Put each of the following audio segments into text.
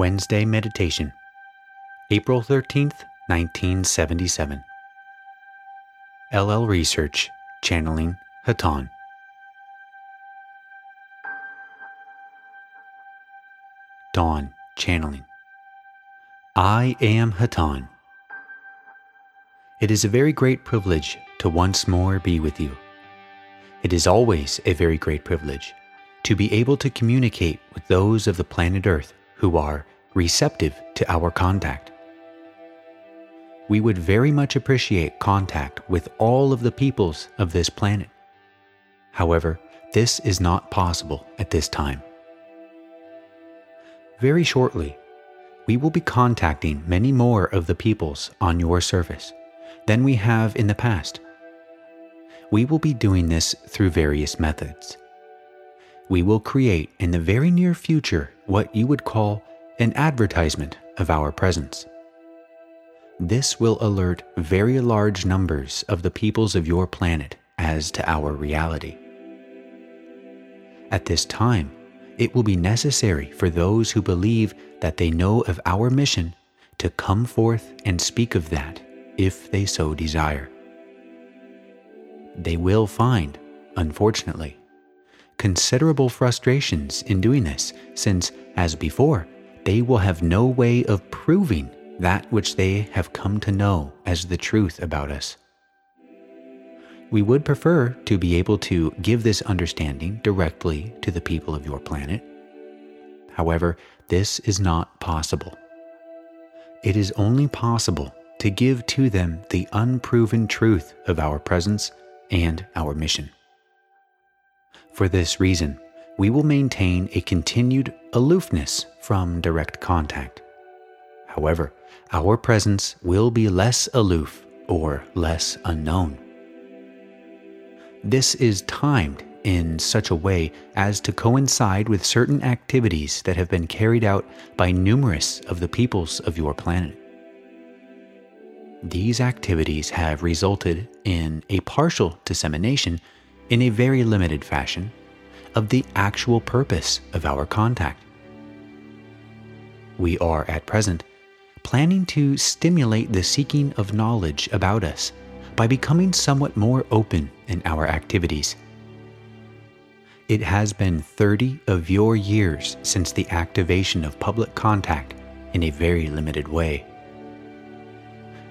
Wednesday Meditation, April 13th, 1977. LL Research, Channeling Hatonn. Don, Channeling. I am Hatonn. It is a very great privilege to once more be with you. It is always a very great privilege to be able to communicate with those of the planet Earth who are receptive to our contact. We would very much appreciate contact with all of the peoples of this planet. However, this is not possible at this time. Very shortly, we will be contacting many more of the peoples on your surface than we have in the past. We will be doing this through various methods. We will create in the very near future what you would call an advertisement of our presence. This will alert very large numbers of the peoples of your planet as to our reality. At this time, it will be necessary for those who believe that they know of our mission to come forth and speak of that if they so desire. They will find, unfortunately, considerable frustrations in doing this, since, as before, they will have no way of proving that which they have come to know as the truth about us. We would prefer to be able to give this understanding directly to the people of your planet. However, this is not possible. It is only possible to give to them the unproven truth of our presence and our mission. For this reason, we will maintain a continued aloofness from direct contact. However, our presence will be less aloof or less unknown. This is timed in such a way as to coincide with certain activities that have been carried out by numerous of the peoples of your planet. These activities have resulted in a partial dissemination in a very limited fashion of the actual purpose of our contact. We are at present planning to stimulate the seeking of knowledge about us by becoming somewhat more open in our activities. It has been 30 of your years since the activation of public contact in a very limited way.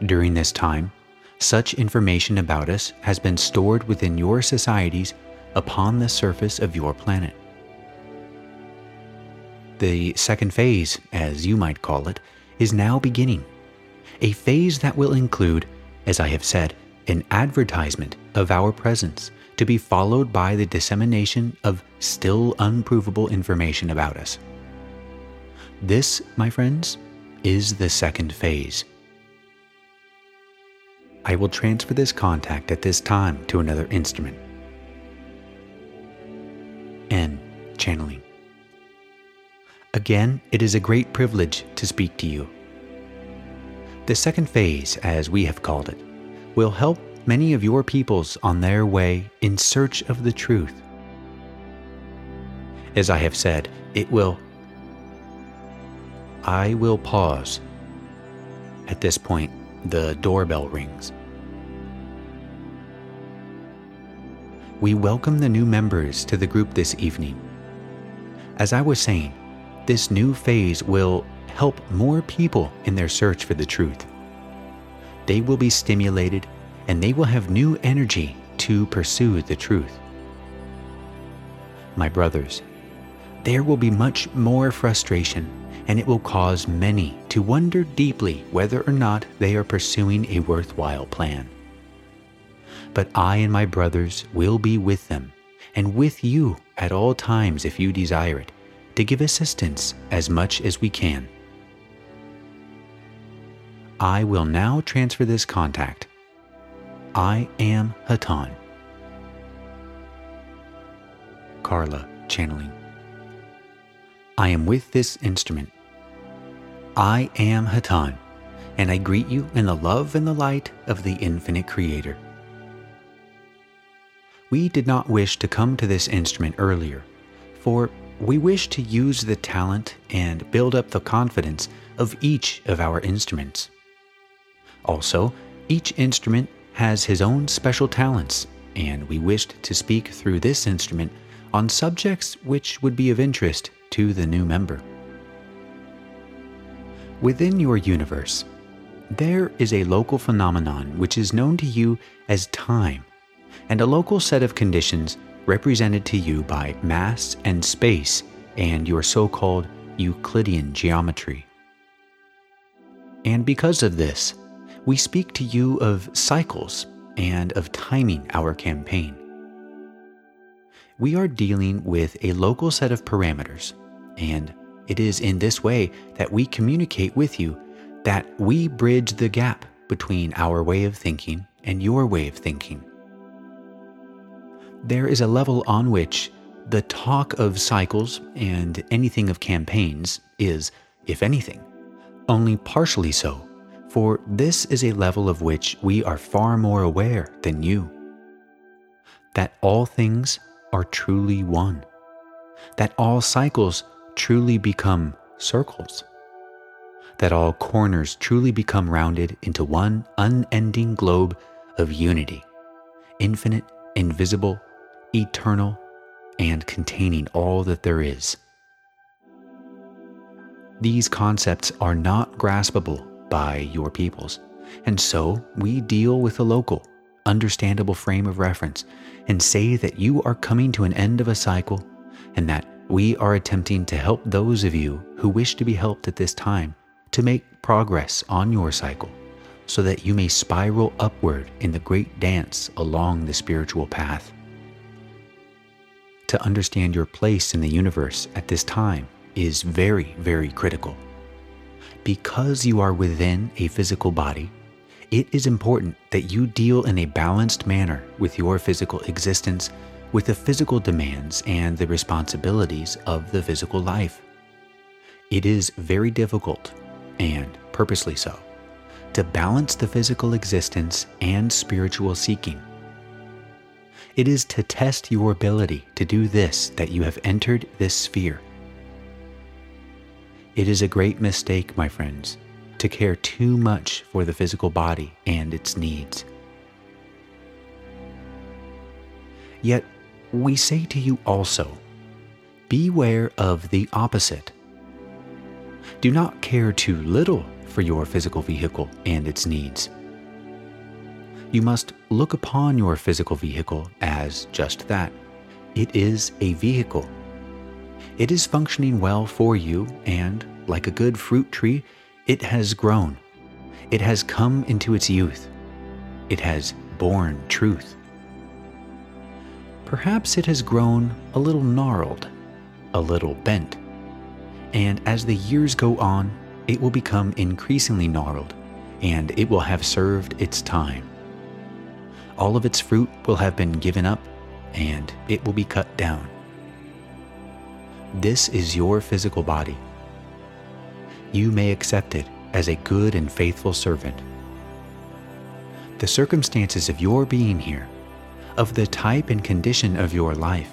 During this time, such information about us has been stored within your societies upon the surface of your planet. The second phase, as you might call it, is now beginning. A phase that will include, as I have said, an advertisement of our presence to be followed by the dissemination of still unprovable information about us. This, my friends, is the second phase. I will transfer this contact at this time to another instrument. N. Channeling. Again, it is a great privilege to speak to you. The second phase, as we have called it, will help many of your peoples on their way in search of the truth. As I have said, it will. I will pause. At this point, the doorbell rings. We welcome the new members to the group this evening. As I was saying, this new phase will help more people in their search for the truth they will be stimulated and they will have new energy to pursue the truth. My brothers, there will be much more frustration, and it will cause many to wonder deeply whether or not they are pursuing a worthwhile plan. But I and my brothers will be with them, and with you at all times if you desire it, to give assistance as much as we can. I will now transfer this contact. I am Hatonn. Carla channeling. I am with this instrument. I am Hatonn, and I greet you in the love and the light of the infinite Creator. We did not wish to come to this instrument earlier, for we wish to use the talent and build up the confidence of each of our instruments. Also, each instrument has his own special talents, and we wished to speak through this instrument on subjects which would be of interest to the new member. Within your universe, there is a local phenomenon which is known to you as time, and a local set of conditions represented to you by mass and space and your so called Euclidean geometry. And because of this, we speak to you of cycles and of timing our campaign. We are dealing with a local set of parameters, and it is in this way that we communicate with you that we bridge the gap between our way of thinking and your way of thinking. There is a level on which the talk of cycles and anything of campaigns is, if anything, only partially so, for this is a level of which we are far more aware than you. That all things are truly one, that all cycles truly become circles, that all corners truly become rounded into one unending globe of unity, infinite, invisible, eternal, and containing all that there is. These concepts are not graspable by your peoples, and so we deal with a local, understandable frame of reference and say that you are coming to an end of a cycle and that we are attempting to help those of you who wish to be helped at this time to make progress on your cycle so that you may spiral upward in the great dance along the spiritual path. To understand your place in the universe at this time is very, very critical. Because you are within a physical body, it is important that you deal in a balanced manner with your physical existence with the physical demands and the responsibilities of the physical life. It is very difficult, and purposely so, to balance the physical existence and spiritual seeking. It is to test your ability to do this that you have entered this sphere. It is a great mistake, my friends, to care too much for the physical body and its needs. Yet, we say to you also beware of the opposite. Do not care too little for your physical vehicle and its needs. You must look upon your physical vehicle as just that it is a vehicle. It is functioning well for you, and like a good fruit tree, it has grown. It has come into its youth. It has borne truth. Perhaps it has grown a little gnarled, a little bent, and as the years go on, it will become increasingly gnarled, and it will have served its time. All of its fruit will have been given up, and it will be cut down. This is your physical body. You may accept it as a good and faithful servant. The circumstances of your being here of the type and condition of your life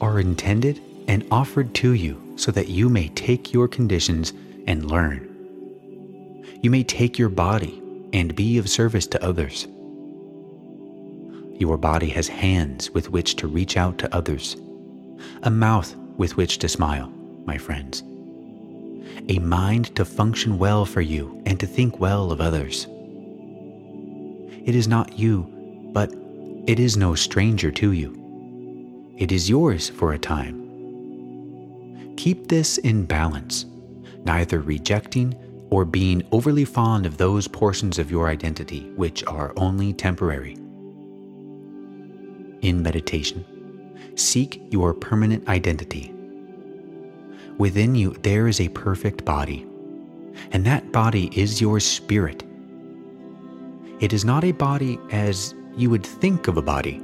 are intended and offered to you so that you may take your conditions and learn. You may take your body and be of service to others. Your body has hands with which to reach out to others, a mouth with which to smile, my friends, a mind to function well for you and to think well of others. It is not you, but it is no stranger to you. It is yours for a time. Keep this in balance, neither rejecting or being overly fond of those portions of your identity which are only temporary. In meditation, seek your permanent identity. Within you, there is a perfect body, and that body is your spirit. It is not a body as you would think of a body,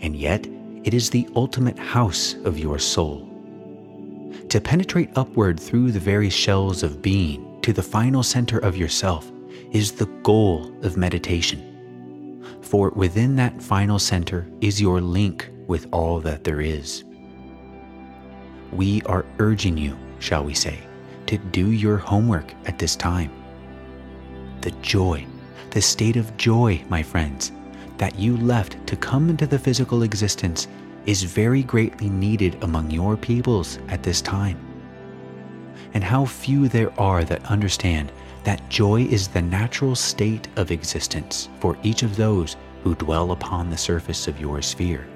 and yet it is the ultimate house of your soul. To penetrate upward through the very shells of being to the final center of yourself is the goal of meditation. For within that final center is your link with all that there is. we are urging you, shall we say, to do your homework at this time. The joy, the state of joy, my friends, that you left to come into the physical existence is very greatly needed among your peoples at this time. And how few there are that understand that joy is the natural state of existence for each of those who dwell upon the surface of your sphere.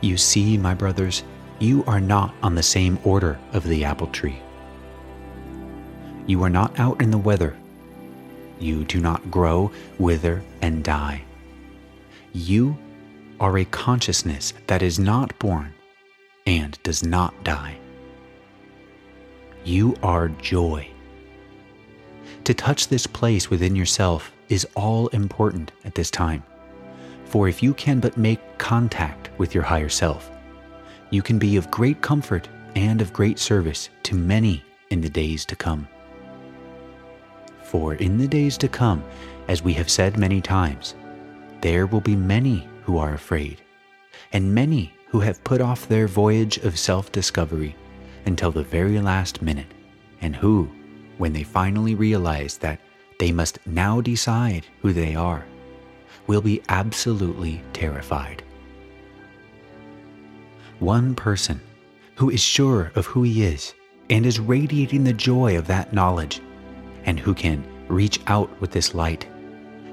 You see, my brothers, you are not on the same order of the apple tree. You are not out in the weather. You do not grow, wither, and die. You are a consciousness that is not born and does not die. You are joy. To touch this place within yourself is all important at this time. For if you can but make contact with your higher self, you can be of great comfort and of great service to many in the days to come. For in the days to come, as we have said many times, there will be many who are afraid, and many who have put off their voyage of self discovery until the very last minute, and who, when they finally realize that they must now decide who they are, will be absolutely terrified. One person who is sure of who he is and is radiating the joy of that knowledge, and who can reach out with this light,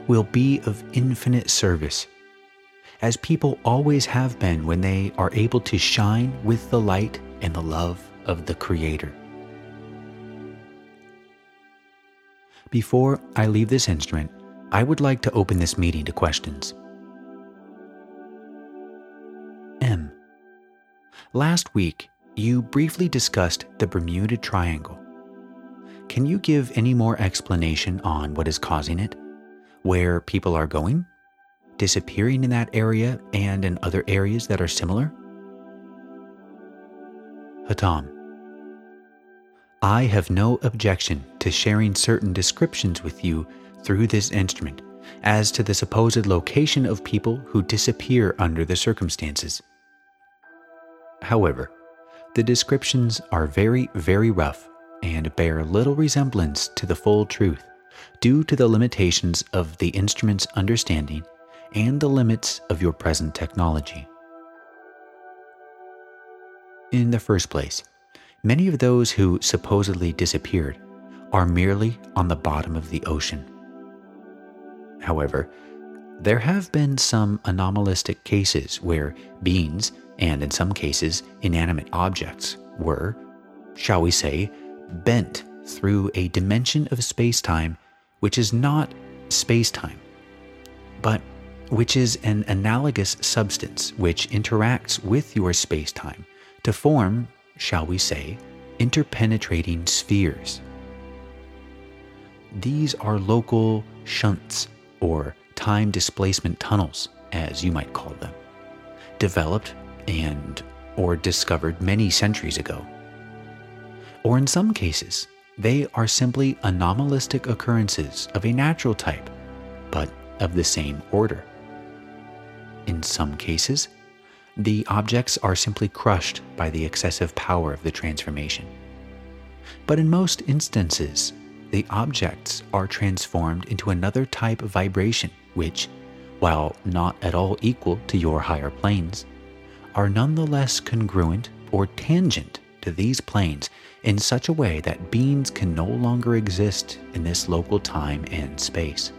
will be of infinite service, as people always have been when they are able to shine with the light and the love of the Creator. Before I leave this instrument, I would like to open this meeting to questions. M. Last week, you briefly discussed the Bermuda Triangle. Can you give any more explanation on what is causing it? Where people are going? Disappearing in that area and in other areas that are similar? Hatonn. I have no objection to sharing certain descriptions with you through this instrument as to the supposed location of people who disappear under the circumstances. However, the descriptions are very, very rough and bear little resemblance to the full truth due to the limitations of the instrument's understanding and the limits of your present technology. In the first place, many of those who supposedly disappeared are merely on the bottom of the ocean. However, there have been some anomalistic cases where beings, and in some cases inanimate objects, were, shall we say, bent through a dimension of space time which is not space time, but which is an analogous substance which interacts with your space time to form, shall we say, interpenetrating spheres. These are local shunts or time displacement tunnels, as you might call them, developed and or discovered many centuries ago. Or in some cases, they are simply anomalistic occurrences of a natural type, but of the same order. In some cases, the objects are simply crushed by the excessive power of the transformation. But in most instances, the objects are transformed into another type of vibration, which, while not at all equal to your higher planes, are nonetheless congruent or tangent to these planes in such a way that beings can no longer exist in this local time and space,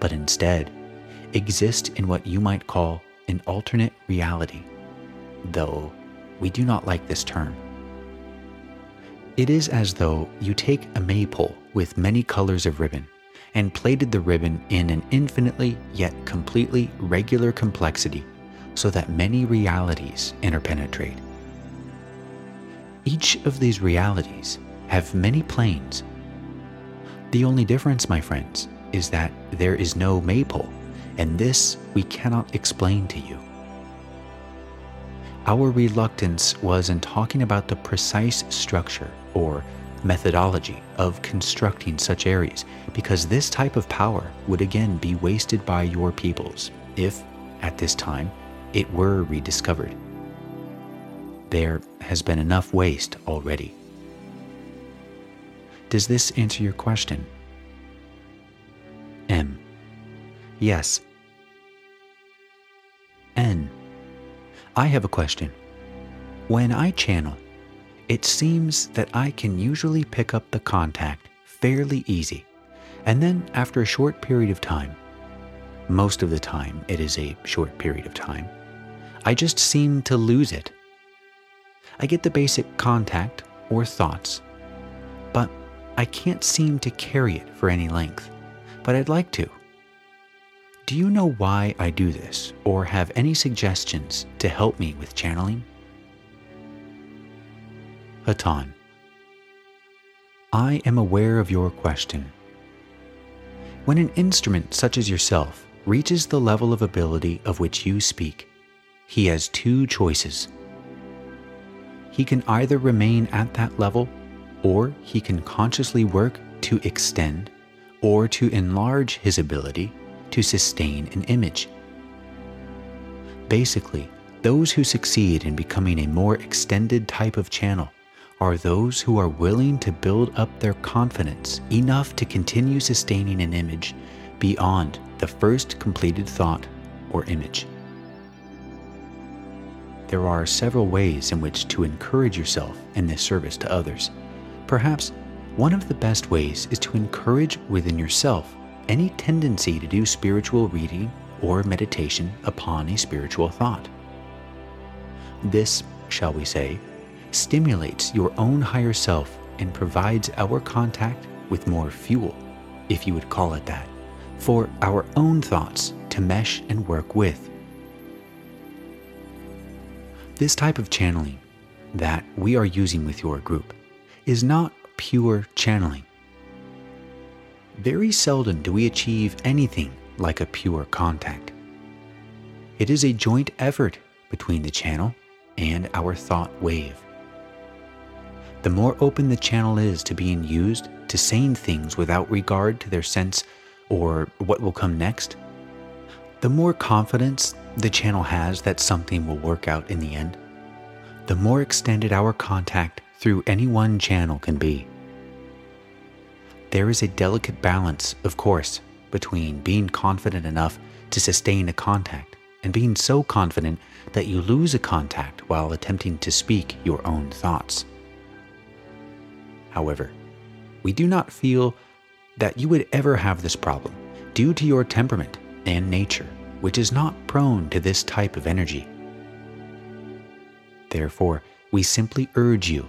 but instead exist in what you might call an alternate reality, though we do not like this term. It is as though you take a maypole with many colors of ribbon and plaited the ribbon in an infinitely yet completely regular complexity so that many realities interpenetrate. Each of these realities have many planes. The only difference, my friends, is that there is no maypole, and this we cannot explain to you. Our reluctance was in talking about the precise structure or methodology of constructing such areas because this type of power would again be wasted by your peoples if, at this time, it were rediscovered. there has been enough waste already. Does this answer your question? M. Yes. N. I have a question. When I channel, it seems that I can usually pick up the contact fairly easy, and then after a short period of time, most of the time it is a short period of time, I just seem to lose it. I get the basic contact or thoughts, but I can't seem to carry it for any length, but I'd like to. Do you know why I do this or have any suggestions to help me with channeling? Hatonn. I am aware of your question. When an instrument such as yourself reaches the level of ability of which you speak, he has two choices. He can either remain at that level, or he can consciously work to extend or to enlarge his ability to sustain an image. Basically, those who succeed in becoming a more extended type of channel are those who are willing to build up their confidence enough to continue sustaining an image beyond the first completed thought or image. There are several ways in which to encourage yourself in this service to others. Perhaps one of the best ways is to encourage within yourself any tendency to do spiritual reading or meditation upon a spiritual thought. This, shall we say, stimulates your own higher self and provides our contact with more fuel, if you would call it that, for our own thoughts to mesh and work with. This type of channeling that we are using with your group is not pure channeling. Very seldom do we achieve anything like a pure contact. It is a joint effort between the channel and our thought wave. The more open the channel is to being used to saying things without regard to their sense or what will come next, the more confidence the channel has that something will work out in the end, the more extended our contact through any one channel can be. There is a delicate balance, of course, between being confident enough to sustain a contact and being so confident that you lose a contact while attempting to speak your own thoughts. However, we do not feel that you would ever have this problem due to your temperament and nature, which is not prone to this type of energy. Therefore, we simply urge you,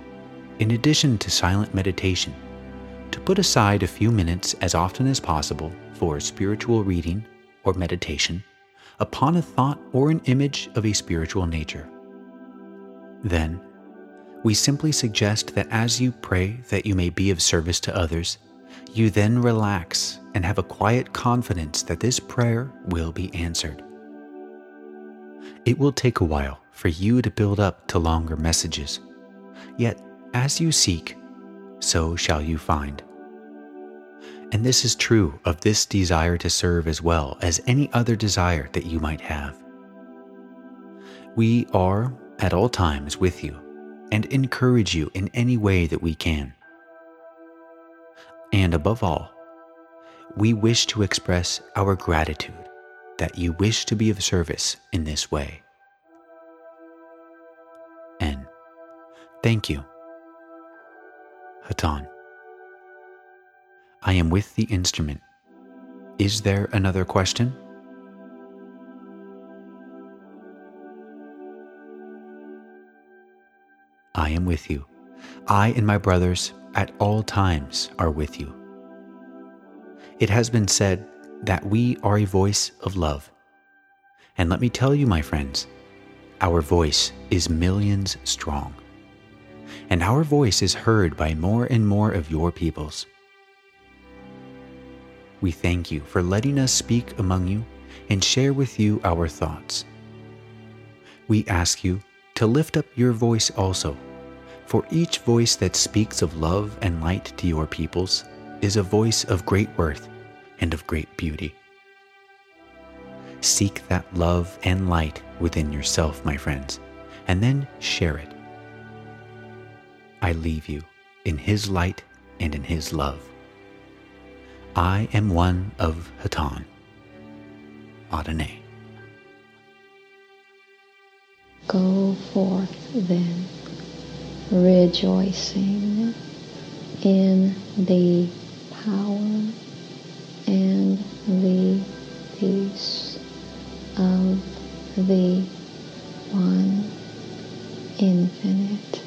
in addition to silent meditation, to put aside a few minutes as often as possible for spiritual reading or meditation upon a thought or an image of a spiritual nature. Then, we simply suggest that as you pray that you may be of service to others, you then relax and have a quiet confidence that this prayer will be answered. It will take a while for you to build up to longer messages, yet as you seek, so shall you find. And this is true of this desire to serve as well as any other desire that you might have. We are at all times with you and encourage you in any way that we can. And above all, we wish to express our gratitude that you wish to be of service in this way. And thank you Hatonn. I am with the instrument. Is there another question? I am with you. I and my brothers at all times are with you. It has been said that we are a voice of love. And let me tell you, my friends, our voice is millions strong and our voice is heard by more and more of your peoples. We thank you for letting us speak among you and share with you our thoughts. We ask you to lift up your voice also, for each voice that speaks of love and light to your peoples is a voice of great worth and of great beauty. Seek that love and light within yourself, my friends, and then share it I leave you in His light and in His love. I am one of Hatonn. Adonai. Go forth then, rejoicing in the power and the peace of the one infinite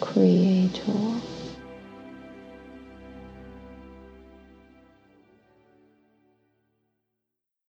creator.